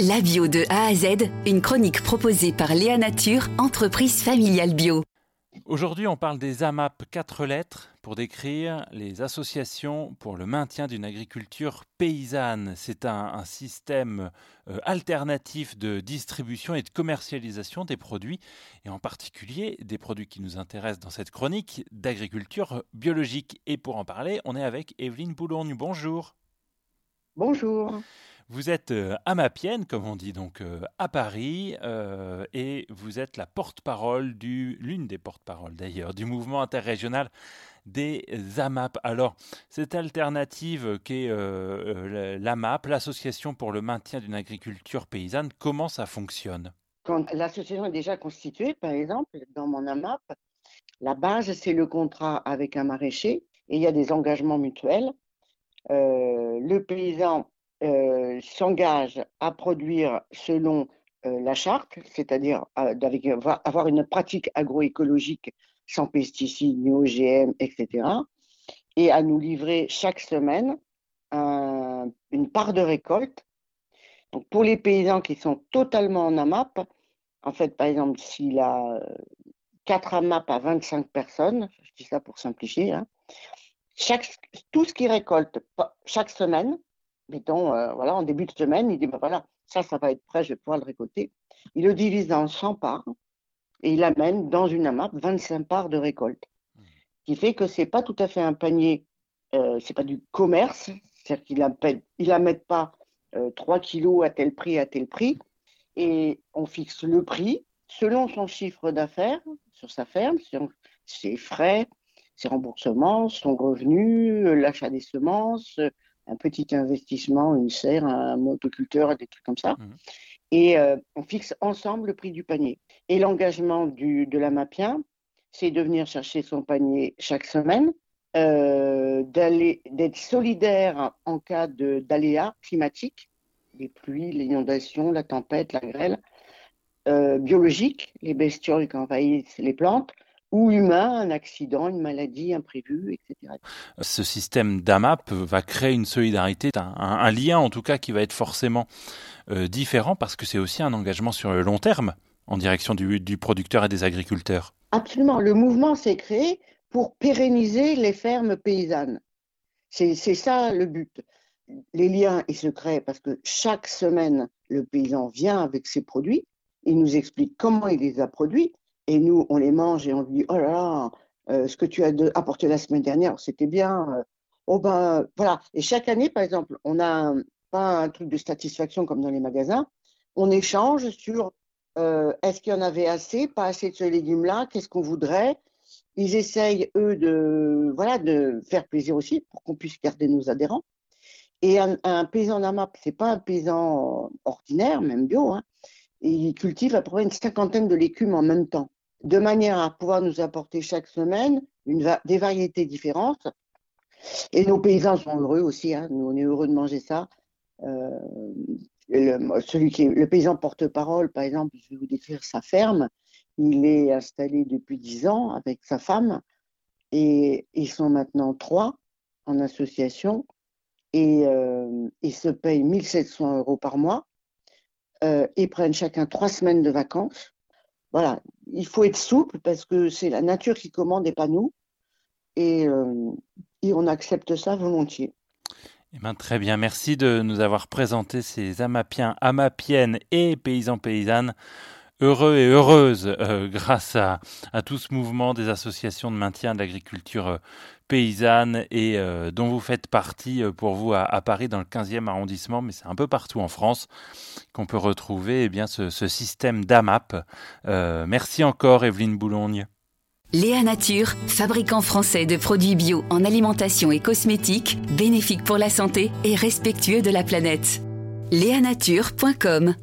La bio de A à Z, une chronique proposée par Léa Nature, entreprise familiale bio. Aujourd'hui, on parle des AMAP 4 lettres pour décrire les associations pour le maintien d'une agriculture paysanne. C'est un, système euh, alternatif de distribution et de commercialisation des produits, et en particulier des produits qui nous intéressent dans cette chronique d'agriculture biologique. Et pour en parler, on est avec Evelyne Boulogne. Bonjour. Bonjour. Vous êtes euh, amapienne, comme on dit donc euh, à Paris, euh, et vous êtes la porte-parole du, l'une des porte-paroles d'ailleurs, du mouvement interrégional des AMAP. Alors, cette alternative qu'est l'AMAP, l'Association pour le maintien d'une agriculture paysanne, comment ça fonctionne? L'association est déjà constituée, par exemple, dans mon AMAP, la base, c'est le contrat avec un maraîcher et il y a des engagements mutuels. le paysan s'engage à produire selon euh, la charte, c'est-à-dire euh, avoir une pratique agroécologique sans pesticides ni OGM, etc., et à nous livrer chaque semaine une part de récolte. Donc pour les paysans qui sont totalement en AMAP, en fait, par exemple, s'il a 4 AMAP à 25 personnes, je dis ça pour simplifier, hein, tout ce qu'il récolte chaque semaine, mettons, euh, voilà, en début de semaine, il dit, ben voilà, ça, ça va être prêt, je vais pouvoir le récolter. Il le divise en 100 parts et il amène dans une AMAP 25 parts de récolte. Ce qui fait que c'est pas tout à fait un panier, euh, c'est pas du commerce, c'est-à-dire qu'il il n'amène pas euh, 3 kilos à tel prix, à tel prix, et on fixe le prix selon son chiffre d'affaires sur sa ferme, ses frais, ses remboursements, son revenu, l'achat des semences, un petit investissement, une serre, un motoculteur, des trucs comme ça. Mhm. Et euh, on fixe ensemble le prix du panier. Et l'engagement de la Mapien, c'est de venir chercher son panier chaque semaine, euh, d'être solidaire en cas d'aléas climatiques, les pluies, les inondations, la tempête, la grêle, euh, biologiques, les bestioles qui envahissent les plantes, ou humain, un accident, une maladie imprévue, etc. Ce système d'AMAP va créer une solidarité, un, lien en tout cas qui va être forcément euh, différent parce que c'est aussi un engagement sur le long terme en direction du, du producteur et des agriculteurs. Absolument. Le mouvement s'est créé pour pérenniser les fermes paysannes. C'est ça le but. Les liens, ils se créent parce que chaque semaine, le paysan vient avec ses produits, il nous explique comment il les a produits, et nous, on les mange et on dit Oh là là, euh, ce que tu as apporté la semaine dernière, c'était bien. Euh. oh ben voilà. Et chaque année, par exemple, on a pas un truc de satisfaction comme dans les magasins. On échange sur euh, est-ce qu'il y en avait assez, pas assez de ce légume-là, qu'est-ce qu'on voudrait. Ils essayent, eux, de, voilà, de faire plaisir aussi pour qu'on puisse garder nos adhérents. Et un, paysan d'AMAP, c'est pas un paysan ordinaire, même bio. Hein. Il cultive à peu près une cinquantaine de légumes en même temps de manière à pouvoir nous apporter chaque semaine des variétés différentes. Et nos paysans sont heureux aussi, hein. nous on est heureux de manger ça. Euh, le, paysan porte-parole, par exemple, je vais vous décrire sa ferme. Il est installé depuis dix ans avec sa femme et ils sont maintenant trois en association et euh, ils se payent 1700 euros par mois. Euh, ils prennent chacun trois semaines de vacances voilà, il faut être souple parce que c'est la nature qui commande et pas nous. Et, euh, on accepte ça volontiers. Eh ben, très bien, merci de nous avoir présenté ces amapiens, amapiennes et paysans paysannes heureux et heureuses euh, grâce à, tout ce mouvement des associations de maintien de l'agriculture euh, paysanne et dont vous faites partie pour vous à, Paris dans le 15e arrondissement, mais c'est un peu partout en France qu'on peut retrouver eh bien, ce, système d'AMAP. merci encore Evelyne Boulogne. Léa Nature, fabricant français de produits bio en alimentation et cosmétiques, bénéfique pour la santé et respectueux de la planète. Léanature.com